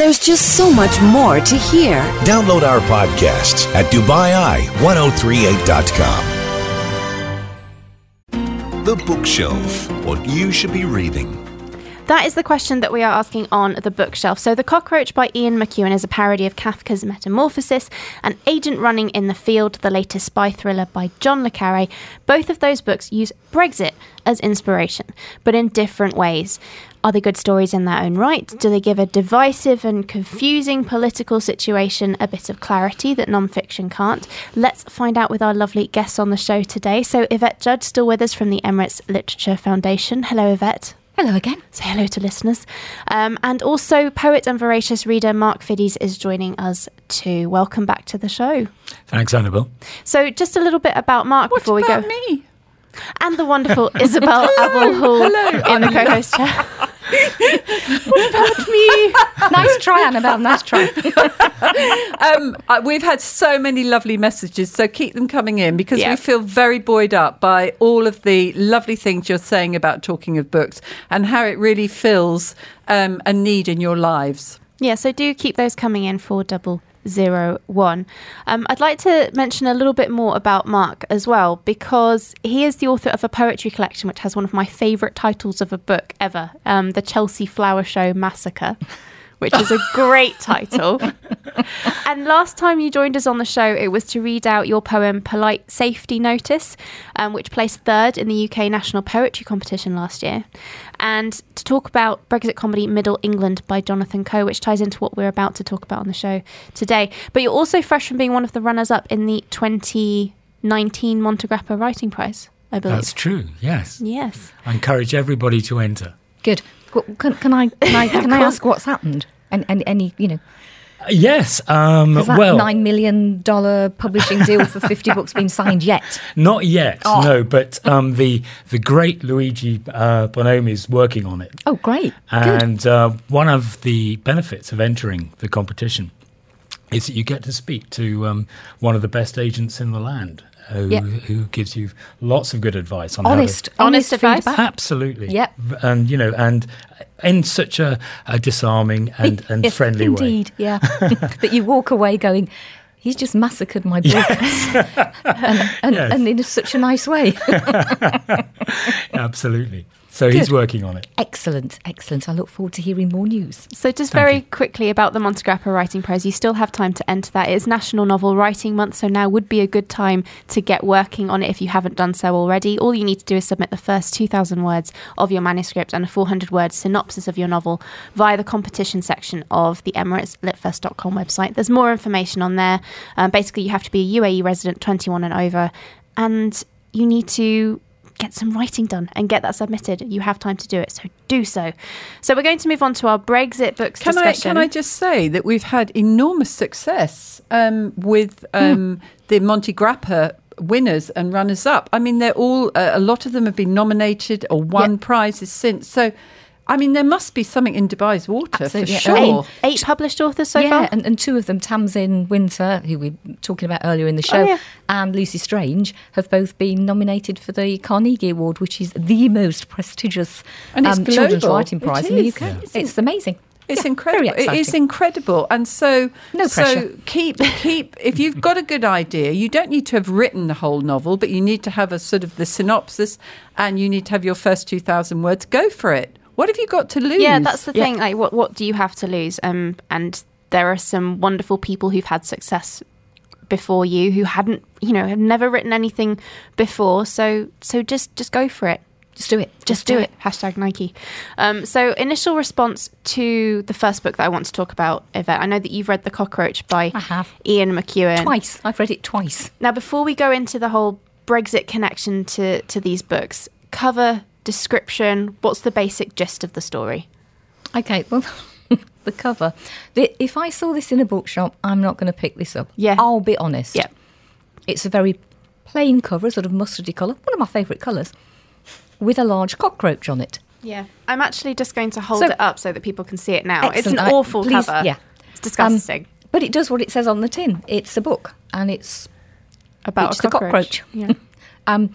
There's just so much more to hear. Download our podcasts at DubaiEye1038.com. The Bookshelf What You Should Be Reading. That is the question that we are asking on the bookshelf. So, The Cockroach by Ian McEwan is a parody of Kafka's Metamorphosis, and Agent Running in the Field, the latest spy thriller by John Le Carre. Both of those books use Brexit as inspiration, but in different ways. Are they good stories in their own right? Do they give a divisive and confusing political situation a bit of clarity that non-fiction can't? Let's find out with our lovely guests on the show today. So, Yvette Judge, still with us from the Emirates Literature Foundation. Hello, Yvette. Hello again. Say hello to listeners. Um, and also, poet and voracious reader Mark Fiddes is joining us too. Welcome back to the show. Thanks, Annabelle. So, just a little bit about Mark what before we about go. me? And the wonderful Isabel Abel Hall in the co host chair. what about me? nice try, Annabelle. Nice try. Um, we've had so many lovely messages, so keep them coming in because Yeah. we feel very buoyed up by all of the lovely things you're saying about talking of books and how it really fills um, a need in your lives. Yeah, so do keep those coming in for double zero one. Um, I'd like to mention a little bit more about Mark as well because he is the author of a poetry collection which has one of my favourite titles of a book ever, um, the Chelsea Flower Show Massacre. Which is a great title. and last time you joined us on the show, it was to read out your poem Polite Safety Notice, um, which placed third in the UK National Poetry Competition last year. And to talk about Brexit comedy Middle England by Jonathan Coe, which ties into what we're about to talk about on the show today. But you're also fresh from being one of the runners up in the 2019 Montegrappa Writing Prize, I believe. That's true, yes. Yes. I encourage everybody to enter. Good. Well, Can, can I can I, can I ask what's happened? And, and any you know Uh, Yes, um, has that well, nine million dollar publishing deal for fifty books been signed yet? not yet, Oh. no, but um, the the great Luigi uh, Bonomi is working on it. Oh, great. And uh, one of the benefits of entering the competition is that you get to speak to um, one of the best agents in the land who, Yep. who gives you lots of good advice on Honest, how Honest honest, advice. feedback. Absolutely. Yep. And, you know, and in such a, a disarming and, and Yes, friendly way. indeed, yeah. but you walk away going, he's just massacred my book, and, and, Yes. and in such a nice way. Absolutely. So he's working on it. excellent, excellent. I look forward to hearing more news. So, just Thank very you. quickly about the Montegrappa Writing Prize, you still have time to enter that. It's National Novel Writing Month, so now would be a good time to get working on it if you haven't done so already. All you need to do is submit the first 2,000 words of your manuscript and a 400 word synopsis of your novel via the competition section of the EmiratesLitFest.com website. There's more information on there. Um, basically, you have to be a UAE resident, 21 and over, and you need to get some writing done and get that submitted. You have time to do it, so do so. So we're going to move on to our Brexit books Can I, can I just say that we've had enormous success um, with um, the Montegrappa winners and runners up. I mean, they're all, uh, a lot of them have been nominated or won Yep. prizes since. So, I mean, there must be something in Dubai's water Absolutely, for sure. eight, eight published authors so yeah, far. and, and two of them, Tamsin Winter, who we were talking about earlier in the oh, show, Oh, yeah. and Lucy Strange, have both been nominated for the Carnegie Award, which is the most prestigious And it's um, children's writing prize in the. UK. Yeah. It's amazing. It's Yeah, incredible. It is incredible. And so, No so keep keep. If you've got a good idea, you don't need to have written the whole novel, but you need to have a sort of the synopsis, and you need to have your first two thousand words. Go for it. What have you got to lose? yeah, that's the Yeah. thing. Like, what what do you have to lose? Um, and there are some wonderful people who've had success before you who hadn't, you know, have never written anything before. So so just just go for it. Just do it. Just do it. Hashtag Nike. Um, so, initial response to the first book that I want to talk about, Yvette. I know that you've read The Cockroach by I have. Ian McEwan. Twice. I've read it twice. Now, before we go into the whole Brexit connection to, to these books, cover, description, what's the basic gist of the story? Okay, well, the cover. The, if I saw this in a bookshop, I'm not going to pick this up. Yeah. I'll be honest. Yeah. It's a very plain cover, a sort of mustardy colour, one of my favourite colours, with a large cockroach on it. Yeah. I'm actually just going to hold So- it up so that people can see it now. It's an Excellent. I- awful please- cover. yeah. It's disgusting. But it does what it says on the tin. It's a book, and it's about a the cockroach. cockroach. Yeah. um.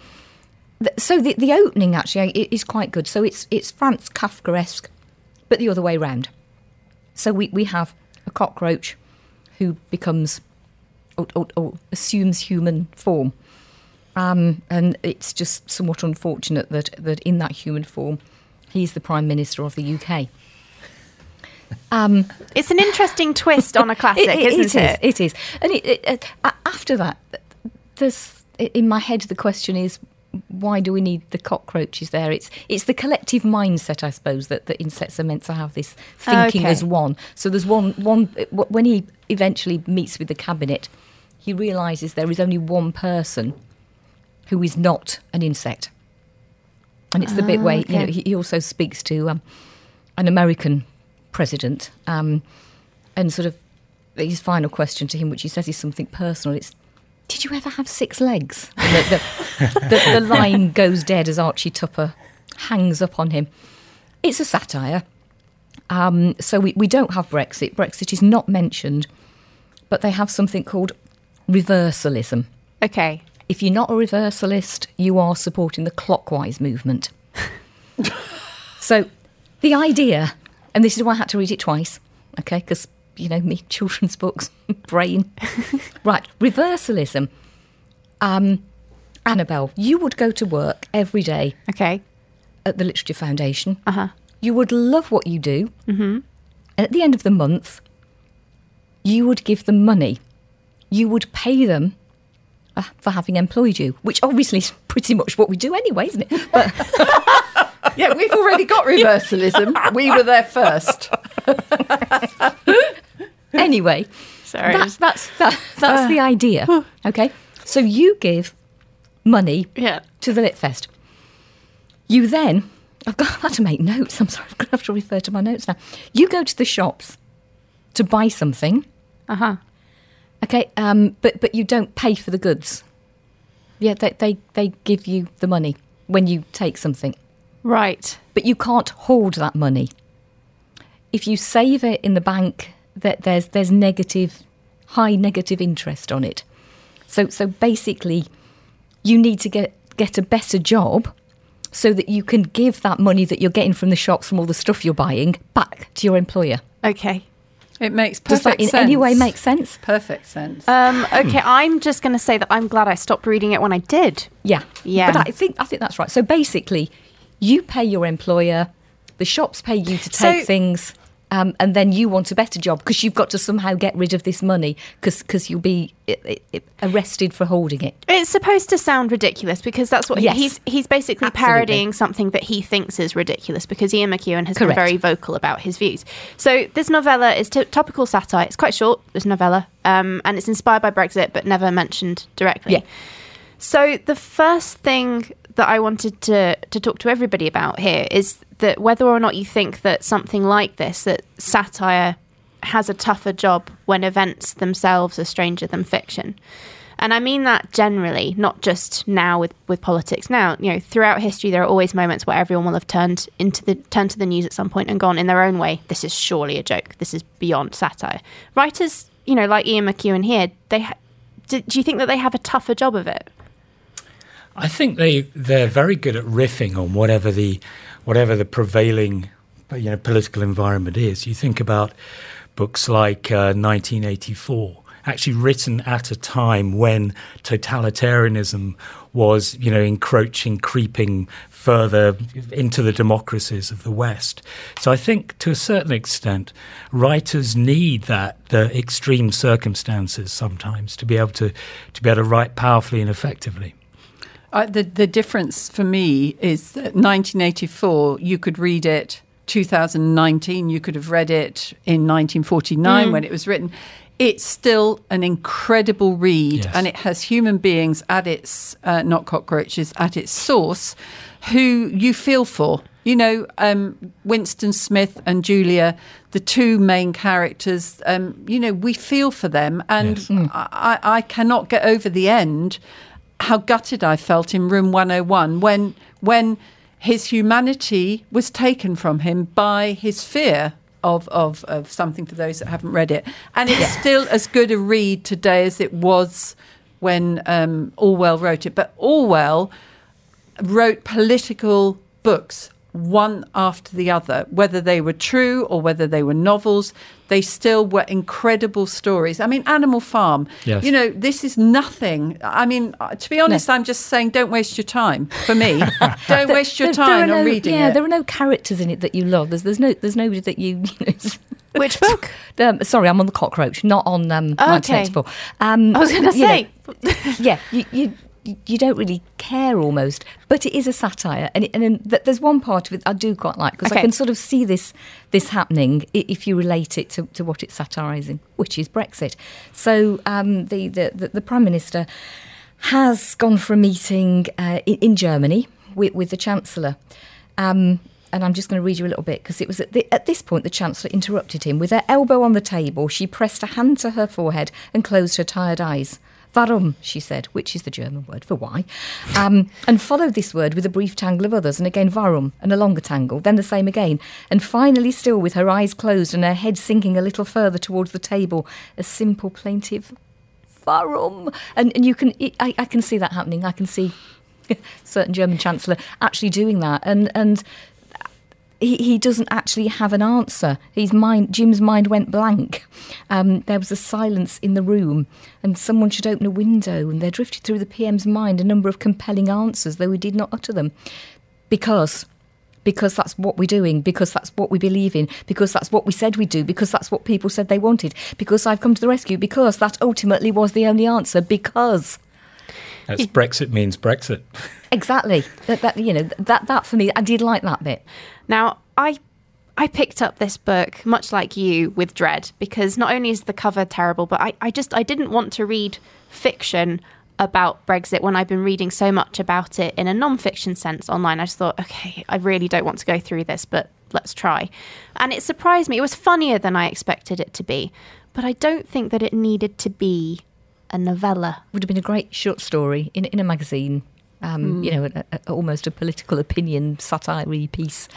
So the the opening actually is quite good. So it's it's Franz Kafkaesque, but the other way round. So we, we have a cockroach who becomes or, or, or assumes human form. Um, and it's just somewhat unfortunate that, that in that human form, he's the Prime Minister of the UK. Um, It's an interesting twist on a classic, it, it- isn't it it? is, It is. And it, uh, after that, there's in my head the question is why do we need the cockroaches there? It's it's the collective mindset, I suppose, that, that insects are meant to have this thinking Okay. as one. So there's one one when he eventually meets with the cabinet, he realizes there is only one person who is not an insect. And it's the bit where you know he, he also speaks to um, an American president, um, and sort of his final question to him, which he says is something personal. It's, "Did you ever have six legs?" The, the, the, the line goes dead as Archie Tupper hangs up on him. It's a satire. Um, so we, we don't have Brexit. Brexit is not mentioned, but they have something called reversalism. Okay. If you're not a reversalist, you are supporting the clockwise movement. so the idea, and this is why I had to read it twice, okay, because, you know, me, children's books, brain. right, reversalism. Um, Annabelle, you would go to work every day Okay. at the Literature Foundation. Uh huh. You would love what you do. Mm-hmm. And at the end of the month, you would give them money. You would pay them uh, for having employed you, which obviously is pretty much what we do anyway, isn't it? But Yeah, we've already got reversalism. we were there first. anyway, Sorry. that, that's, that, that's the idea. Okay? So you give money yeah. to the Lit Fest. You then, I've got I've had to make notes. I'm sorry, I'm going to have to refer to my notes now. You go to the shops to buy something. Uh huh. Okay, um, but but you don't pay for the goods. Yeah, they, they they give you the money when you take something, Right. but you can't hoard that money. If you save it in the bank, that there's there's negative, high negative interest on it. So so basically, you need to get get a better job, so that you can give that money that you're getting from the shops from all the stuff you're buying back to your employer. Okay. It makes Does perfect that in sense. any way make sense? perfect sense? Um, okay, I'm just going to say that I'm glad I stopped reading it when I did. Yeah, Yeah. But I think I think that's right. So basically, you pay your employer, the shops pay you to take So- things, um, and then you want a better job because you've got to somehow get rid of this money because you'll be i i i arrested for holding it. It's supposed to sound ridiculous because that's what Yes. he's he's basically Absolutely. parodying something that he thinks is ridiculous because Ian McEwan has Correct. been very vocal about his views. So this novella is t- topical satire. It's quite short. This novella, um, and it's inspired by Brexit but never mentioned directly. Yeah. So the first thing that I wanted to to talk to everybody about here is that whether or not you think that something like this, that satire has a tougher job when events themselves are stranger than fiction. And I mean that generally, not just now with, with politics. Now, you know, throughout history, there are always moments where everyone will have turned into the turned to the news at some point and gone in their own way. This is surely a joke. This is beyond satire. Writers, you know, like Ian McEwan here, they ha- do, do you think that they have a tougher job of it? I think they they're very good at riffing on whatever the whatever the prevailing you know political environment is. You think about books like uh, 1984, actually written at a time when totalitarianism was you know encroaching, creeping further into the democracies of the West. So I think to a certain extent, writers need that the extreme circumstances sometimes to be able to to be able to write powerfully and effectively. Uh, the the difference for me is that 1984 you could read it. 2019 you could have read it in 1949 when it was written. It's still an incredible read Yes. and it has human beings at its uh, not cockroaches at its source who you feel for. You know um, Winston Smith and Julia the two main characters um, you know we feel for them and Yes. I, I I cannot get over the end how gutted I felt in room 101 when when his humanity was taken from him by his fear of, of, of something for those that haven't read it. And it's still as good a read today as it was when um, Orwell wrote it. But Orwell wrote political books one after the other, whether they were true or whether they were novels. They still were incredible stories. I mean, Animal Farm. Yes. You know, this is nothing. I mean, uh, to be honest, I'm just saying, don't waste your time. For me, don't waste your There- there are time no, on reading yeah, it. there are no characters in it that you love. There's there's no there's nobody that you. you know, Which book? Um, sorry, I'm on the cockroach, not on um, Okay. 1984. Um, I was going to you know, say. yeah, you, you you don't really care almost, but it is a satire, and, it, and then there's one part of it I do quite like because Okay. I can sort of see this this happening if you relate it to, to what it's satirising, which is Brexit. So um, the, the, the the prime minister has gone for a meeting uh, in, in Germany with, with the chancellor. Um, and I'm just going to read you a little bit because it was at, the, at this point the Chancellor interrupted him. With her elbow on the table, she pressed a hand to her forehead and closed her tired eyes. Warum, she said, which is the German word for why, um, and followed this word with a brief tangle of others, and again warum, and a longer tangle, then the same again, and finally, still with her eyes closed and her head sinking a little further towards the table, a simple plaintive warum, and and you can I, I can see that happening. I can see certain German chancellor actually doing that, and and he, he doesn't actually have an answer. His mind, Jim's mind went blank. Um, there was a silence in the room, and someone should open a window, and there drifted through the PM's mind a number of compelling answers, though he did not utter them, because. Because that's what we're doing, because that's what we believe in, because that's what we said we'd do, because that's what people said they wanted, because I've come to the rescue, because that ultimately was the only answer, because. That's Brexit means Brexit. Exactly. That, that you know that that for me, I did like that bit. Now, I I picked up this book much like you with dread because not only is the cover terrible, but I, I just I didn't want to read fiction about Brexit when I've been reading so much about it in a non-fiction sense online. I just thought, okay, I really don't want to go through this, but let's try. And it surprised me. It was funnier than I expected it to be, but I don't think that it needed to be a novella. would have been a great short story in in a magazine. Um, You know, a, a, almost a political opinion satire piece.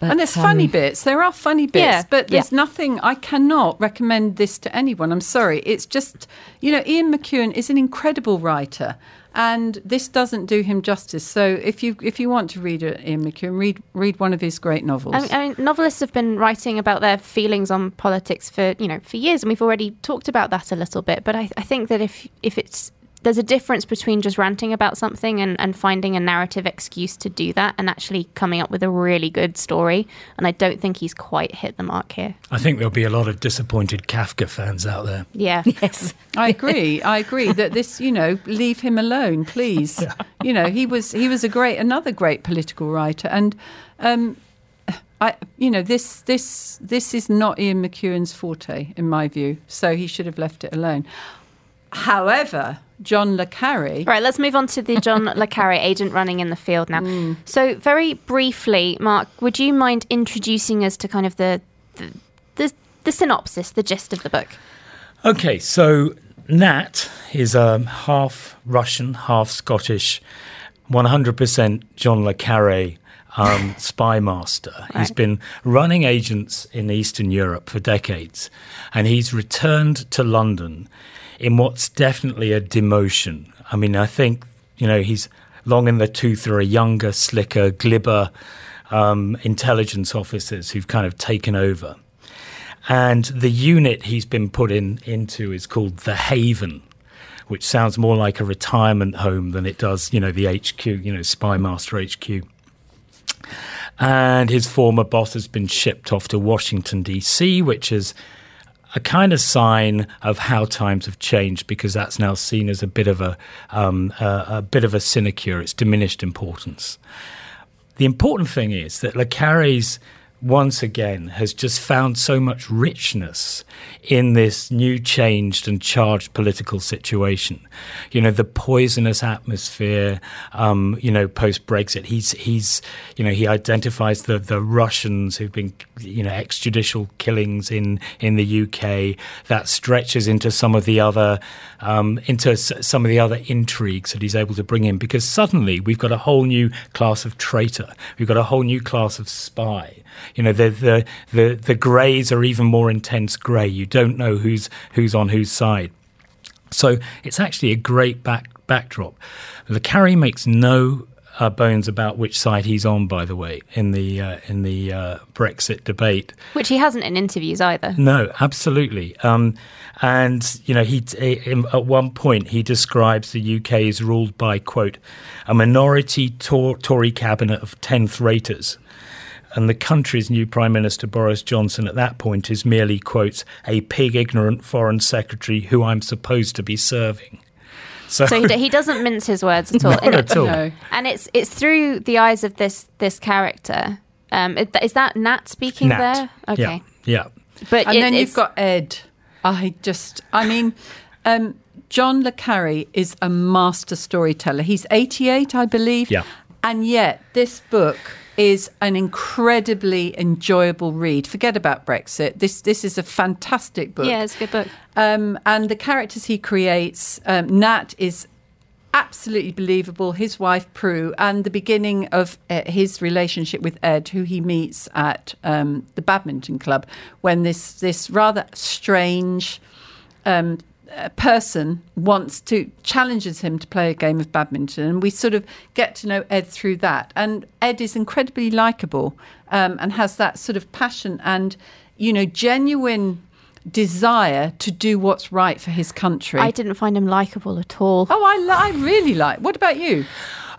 But, and there's um, funny bits. There are funny bits, Yeah, but there's yeah. nothing. I cannot recommend this to anyone. I'm sorry. It's just, you know, Ian McEwan is an incredible writer, and this doesn't do him justice. So if you if you want to read Ian McEwan, read read one of his great novels. I mean, I mean, novelists have been writing about their feelings on politics for you know for years, and we've already talked about that a little bit. But I, I think that if if it's there's a difference between just ranting about something and, and finding a narrative excuse to do that, and actually coming up with a really good story. And I don't think he's quite hit the mark here. I think there'll be a lot of disappointed Kafka fans out there. Yeah, Yes. I agree. I agree that this, you know, leave him alone, please. You know, he was he was a great another great political writer, and um, I, you know, this this this is not Ian McEwan's forte, in my view. So he should have left it alone. However, John le Carre, Right, let's move on to the John Le Carre agent running in the field now. Mm. So, very briefly, Mark, would you mind introducing us to kind of the the, the, the synopsis, the gist of the book? Okay, so Nat is a half Russian, half Scottish, 100% John Le Carre um, spy master. He's been running agents in Eastern Europe for decades, and he's returned to London in what's definitely a demotion. I mean, I think, you know, he's long in the tooth. Are younger, slicker, glibber um, intelligence officers who've kind of taken over. And the unit he's been put in into is called the Haven, which sounds more like a retirement home than it does, you know, the HQ, you know, Spy Master HQ. And his former boss has been shipped off to Washington, D.C., which is a kind of sign of how times have changed because that's now seen as a bit of a, um, a, a bit of a sinecure. It's diminished importance. The important thing is that Le Carre's once again has just found so much richness in this new changed and charged political situation. You know, the poisonous atmosphere, um, you know, post Brexit. He's, he's, you know, he identifies the, the Russians who've been, you know, extrajudicial killings in, in the UK. That stretches into some of the other, um, into s- some of the other intrigues that he's able to bring in because suddenly we've got a whole new class of traitor. We've got a whole new class of spy. You know, the the the, the greys are even more intense grey. You don't know who's who's on whose side. So it's actually a great back backdrop. Le Carre makes no uh, bones about which side he's on. By the way, in the uh, in the uh, Brexit debate, Which he hasn't in interviews either. no, absolutely. Um, and you know, he at one point he describes the UK as ruled by quote a minority Tor- Tory cabinet of tenth raters. And the country's new Prime Minister Boris Johnson at that point is merely, quotes, a pig ignorant foreign secretary who I'm supposed to be serving. So, So he, d- he doesn't mince his words at all. not And at all. No. and it's it's through the eyes of this this character. Um, is that Nat speaking Nat. there? Okay, Yeah. Yeah. but And it- then you've got Ed. I just, I mean, um, John Le Carre is a master storyteller. He's 88, I believe. Yeah. And yet, this book is an incredibly enjoyable read. Forget about Brexit. This this is a fantastic book. yeah, it's a good book. Um, and the characters he creates, um, Nat is absolutely believable. His wife Prue, and the beginning of uh, his relationship with Ed, who he meets at um, the badminton club, when this this rather strange um, uh, person wants to challenges him to play a game of badminton, and we sort of get to know Ed through that. And Ed is incredibly likable um, and has that sort of passion and you know genuine desire to do what's right for his country. I didn't find him likable at all. Oh, I, li- I really like. What about you?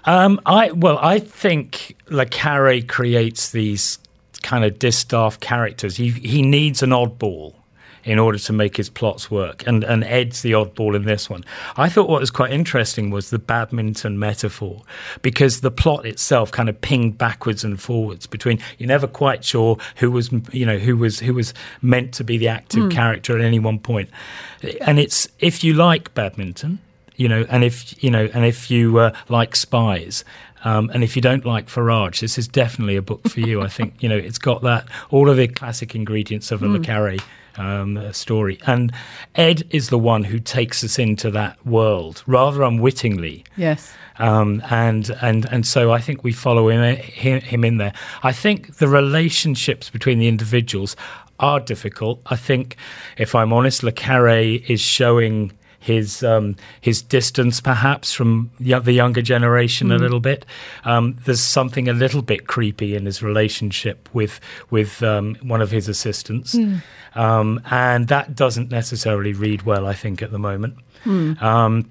Um, I well, I think Le Carre creates these kind of distaff characters. He he needs an oddball in order to make his plots work, and and Ed's the oddball in this one. I thought what was quite interesting was the badminton metaphor, because the plot itself kind of pinged backwards and forwards between you're never quite sure who was you know who was who was meant to be the active character at any one point, and it's if you like badminton you know, and if you know, and if you uh, like spies, um, and if you don't like Farage, this is definitely a book for you. I think you know it's got that all of the classic ingredients of a Le Carre um, story, and Ed is the one who takes us into that world rather unwittingly. Yes. Um, and and and so I think we follow him, him him in there. I think the relationships between the individuals are difficult. I think, if I'm honest, Le Carre is showing his um, his distance perhaps from the younger generation a little bit. Um, there's something a little bit creepy in his relationship with with um, one of his assistants, um, and that doesn't necessarily read well. I think at the moment. Um,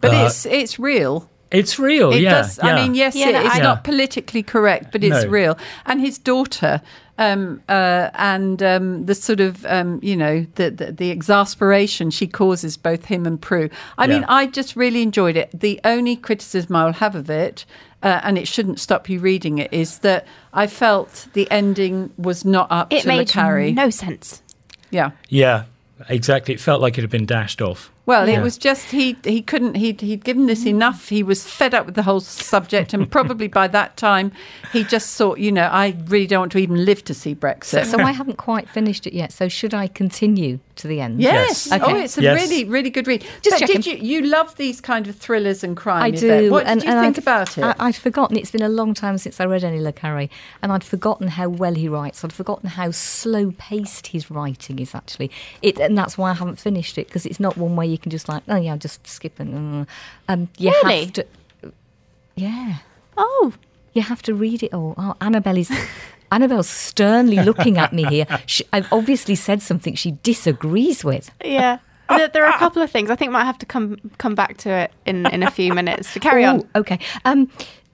But uh, it's it's real. it's real. It yeah, does. I mean, yes, Yeah, it no, is I- not politically correct, but it's No. real. And his daughter, um, uh, and um, the sort of, um, you know, the, the the exasperation she causes both him and Prue. I mean, I just really enjoyed it. The only criticism I will have of it. Uh, and it shouldn't stop you reading it. Is that I felt the ending was not up It to Le made Carre. no sense. Yeah. Yeah, exactly. It felt like it had been dashed off. Well, Yeah. it was just he he couldn't he'd he'd given this enough. He was fed up with the whole subject, and probably by that time he just thought, you know, I really don't want to even live to see Brexit. so I haven't quite finished it yet. So should I continue to the end? Yes. Yes. Oh, it's a Yes. really, really good read. Just but did you you love these kind of thrillers and crime? I Yvette? do. What did you and think I'd- about it? I, I'd forgotten. It's been a long time since I read any Le Carre, and I'd forgotten how well he writes. I'd forgotten how slow paced his writing is actually. It, and that's why I haven't finished it because it's not one where you can just like, oh yeah, I'll just skip it. Mm. Um, you Really? have to. Yeah, Oh, you have to read it all. Oh, Annabelle is. Annabelle's sternly looking at me here. She, I've obviously said something she disagrees with. yeah. there, are a couple of things I think might have to come come back to it in, in a few minutes. To carry on. Okay. Um,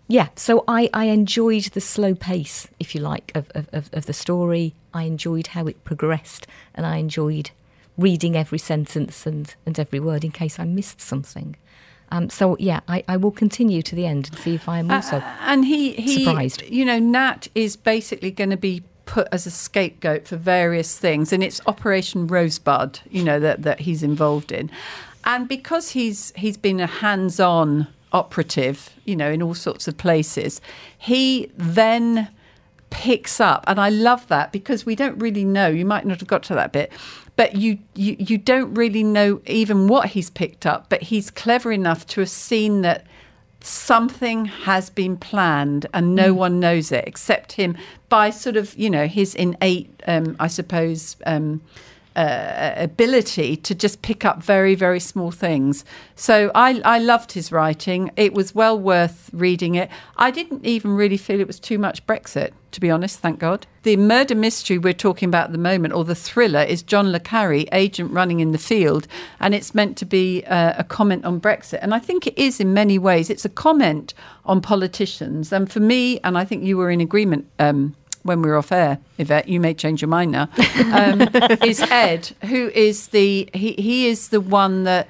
yeah, so I, I enjoyed the slow pace, if you like, of, of, of the story. I enjoyed how it progressed, and I enjoyed reading every sentence and, and every word in case I missed something. Um, so, yeah, I, I will continue to the end and see if I am also. and he he surprised. you know nat is basically going to be put as a scapegoat for various things and it's operation rosebud you know that that he's involved in and because he's he's been a hands-on operative you know in all sorts of places he then picks up and i love that because we don't really know you might not have got to that bit but you, you you don't really know even what he's picked up but he's clever enough to have seen that something has been planned and no one knows it except him by sort of you know his innate um, i suppose um, uh, ability to just pick up very, very small things. So I, I loved his writing. It was well worth reading it. I didn't even really feel it was too much Brexit, to be honest, thank God. The murder mystery we're talking about at the moment, or the thriller, is John Le Carre, agent running in the field, and it's meant to be uh, a comment on Brexit. And I think it is in many ways. It's a comment on politicians. And for me, and I think you were in agreement. Um, when we were off air, Yvette, you may change your mind now, um, is Ed, who is the he, he is the one that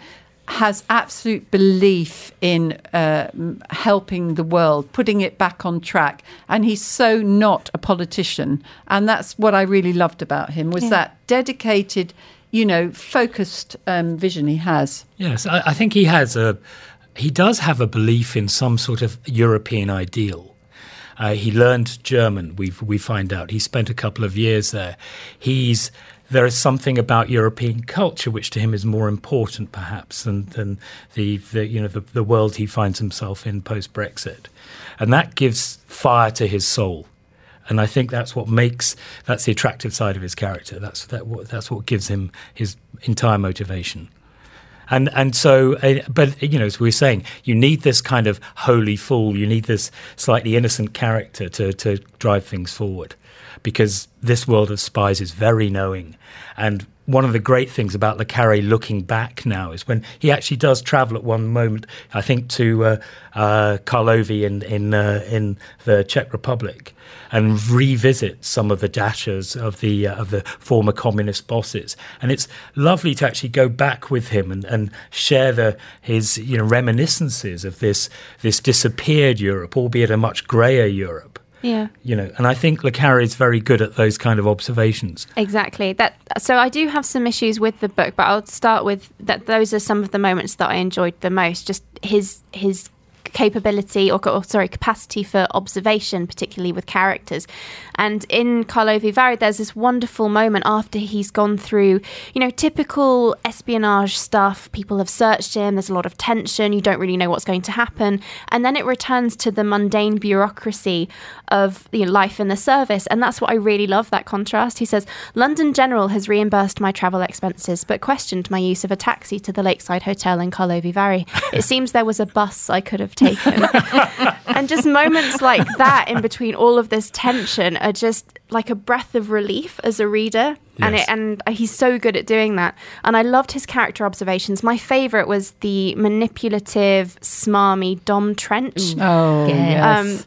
has absolute belief in uh, helping the world, putting it back on track, and he's so not a politician, and that's what I really loved about him was that dedicated, you know, focused um, vision he has. Yes, I, I think he has a. He does have a belief in some sort of European ideal. Uh, he learned German. We we find out he spent a couple of years there. He's there is something about European culture which to him is more important, perhaps, than, than the, the you know the, the world he finds himself in post Brexit, and that gives fire to his soul. And I think that's what makes that's the attractive side of his character. That's that that's what gives him his entire motivation. And and so, uh, but you know, as we were saying, you need this kind of holy fool. You need this slightly innocent character to to drive things forward, because this world of spies is very knowing. And one of the great things about Le Carre looking back now is when he actually does travel at one moment, I think, to uh, uh, Karlovy in in uh, in the Czech Republic, and revisit some of the dachas of the uh, of the former communist bosses. And it's lovely to actually go back with him and, and share the his you know reminiscences of this this disappeared Europe, albeit a much greyer Europe. Yeah. You know, and I think Le Carre is very good at those kind of observations. Exactly. That so I do have some issues with the book, but I'll start with that those are some of the moments that I enjoyed the most. Just his his capability or, or sorry capacity for observation particularly with characters. And in Karlovy Vary there's this wonderful moment after he's gone through you know typical espionage stuff. People have searched him. There's a lot of tension. You don't really know what's going to happen. And then it returns to the mundane bureaucracy of you know, life in the service. And that's what I really love that contrast. He says London General has reimbursed my travel expenses but questioned my use of a taxi to the Lakeside Hotel in Karlovy Vary it seems there was a bus I could have taken and just moments like that in between all of this tension are just like a breath of relief as a reader. And it, and he's so good at doing that. And I loved his character observations. My favorite was the manipulative smarmy Dom Trench. Oh, Yeah. um,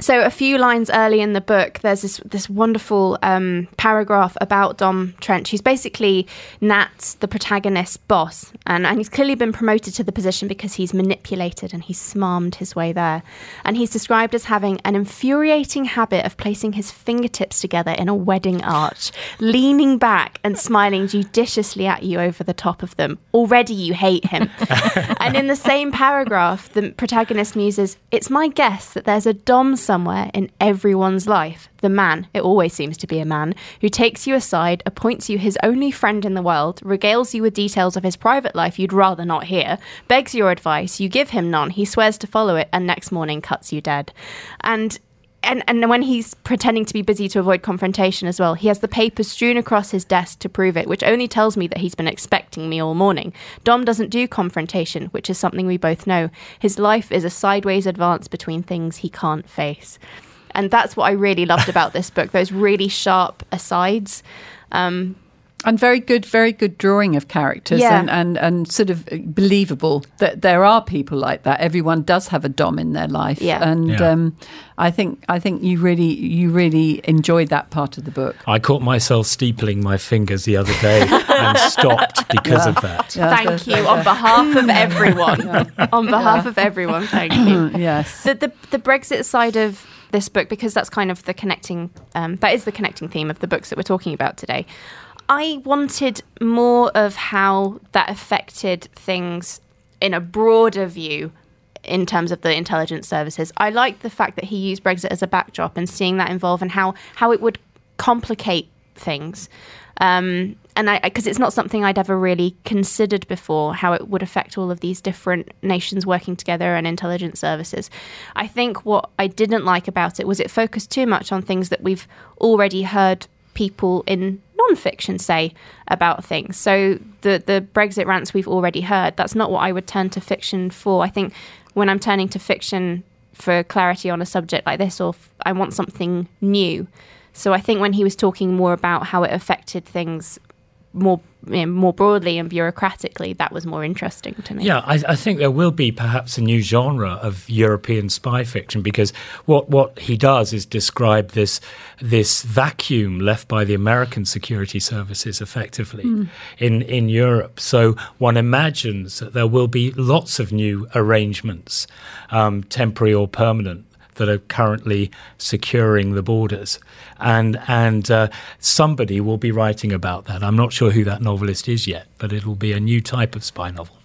so a few lines early in the book, there's this this wonderful um, paragraph about Dom Trench. He's basically Nat's the protagonist's boss, and, and he's clearly been promoted to the position because he's manipulated and he's smarmed his way there. And he's described as having an infuriating habit of placing his fingertips together in a wedding arch, leaning back and smiling judiciously at you over the top of them. Already you hate him. and in the same paragraph, the protagonist muses, It's my guess that there's a Dom somewhere in everyone's life. The man, it always seems to be a man, who takes you aside, appoints you his only friend in the world, regales you with details of his private life you'd rather not hear, begs your advice, you give him none, he swears to follow it, and next morning cuts you dead. And and and when he's pretending to be busy to avoid confrontation as well, he has the papers strewn across his desk to prove it, which only tells me that he's been expecting me all morning. Dom doesn't do confrontation, which is something we both know. His life is a sideways advance between things he can't face. And that's what I really loved about this book, those really sharp asides. Um, and very good, very good drawing of characters, Yeah. and, and and sort of believable that there are people like that. Everyone does have a dom in their life, Yeah. and Yeah. Um, I think I think you really you really enjoyed that part of the book. I caught myself steepling my fingers the other day and stopped because of that. Yeah, thank you on behalf of everyone. On behalf of everyone, thank you. Yes. the, the the Brexit side of this book, because that's kind of the connecting, um, that is the connecting theme of the books that we're talking about today. I wanted more of how that affected things in a broader view in terms of the intelligence services. I liked the fact that he used Brexit as a backdrop and seeing that involve and how how it would complicate things. Um, and I, because it's not something I'd ever really considered before, how it would affect all of these different nations working together and intelligence services. I think what I didn't like about it was it focused too much on things that we've already heard people in non-fiction say about things. So the the Brexit rants we've already heard. That's not what I would turn to fiction for. I think when I'm turning to fiction for clarity on a subject like this, or f- I want something new. So I think when he was talking more about how it affected things more you know, more broadly and bureaucratically, that was more interesting to me. Yeah, I, I, think there will be perhaps a new genre of European spy fiction because what what he does is describe this this vacuum left by the American security services effectively mm. in in Europe. So one imagines that there will be lots of new arrangements, um, temporary or permanent, that are currently securing the borders, and and uh, somebody will be writing about that. I'm not sure who that novelist is yet, but it'll be a new type of spy novel.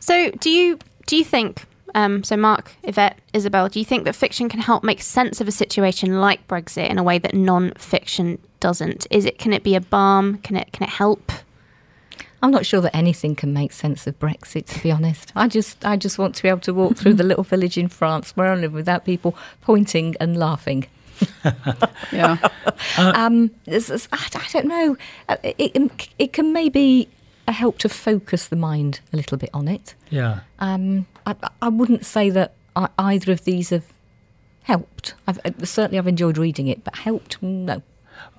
So, do you do you think? Um, so, Mark, Yvette, Isabel, do you think that fiction can help make sense of a situation like Brexit in a way that non-fiction doesn't? Is it can it be a balm? Can it can it help? I'm not sure that anything can make sense of Brexit, to be honest. I just, I just want to be able to walk through the little village in France where I live without people pointing and laughing. yeah. Uh, um, I, don't know. Uh, it, it can maybe help to focus the mind a little bit on it. Yeah. Um, I, I wouldn't say that I, either of these have helped. I've, uh, certainly, I've enjoyed reading it, but helped, no.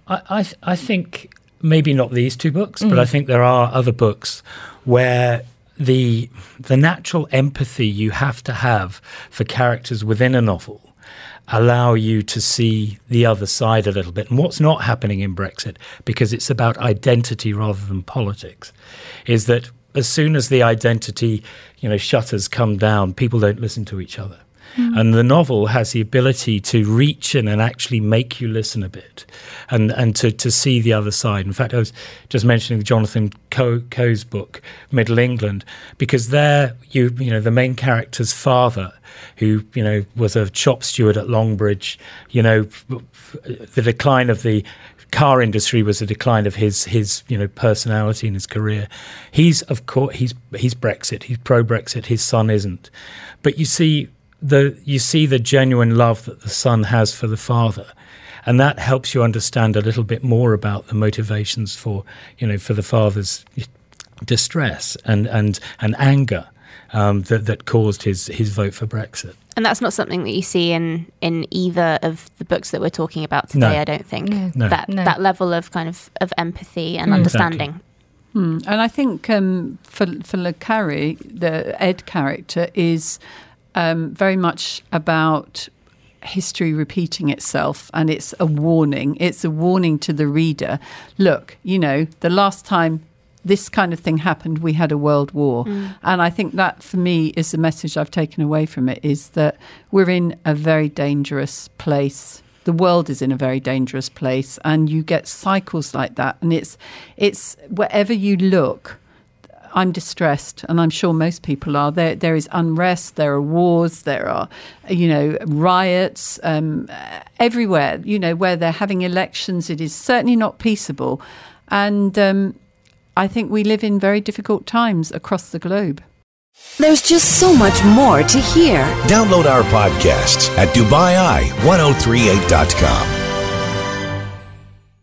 I, I, I think maybe not these two books, mm. but I mm. think there are other books where the the natural empathy you have to have for characters within a novel allow you to see the other side a little bit. And what's not happening in Brexit, because it's about identity rather than politics, is that as soon as the identity, you know, shutters come down, people don't listen to each other. Mm. And the novel has the ability to reach in and actually make you listen a bit and, and to, to see the other side. In fact, I was just mentioning Jonathan Coe, Coe's book, Middle England, because there you, you know, the main character's father, who, you know, was a shop steward at Longbridge, you know, the decline of the car industry was a decline of his his you know personality and his career. He's of course he's he's Brexit. He's pro Brexit. His son isn't. But you see the you see the genuine love that the son has for the father and that helps you understand a little bit more about the motivations for you know for the father's distress and and and anger um, that that caused his his vote for Brexit. And that's not something that you see in in either of the books that we're talking about today. No. I don't think no. that no. that level of kind of of empathy and mm. understanding. Exactly. Hmm. And I think um, for for Le Carre, the Ed character is um, very much about history repeating itself and it's a warning. It's a warning to the reader. Look, you know, the last time this kind of thing happened, we had a world war. Mm. And I think that for me is the message I've taken away from it is that we're in a very dangerous place. The world is in a very dangerous place and you get cycles like that and it's it's wherever you look I'm distressed, and I'm sure most people are. There, there is unrest. There are wars. There are, you know, riots um, everywhere. You know, where they're having elections, it is certainly not peaceable, and um, I think we live in very difficult times across the globe. There's just so much more to hear. Download our podcasts at DubaiEye1038.com.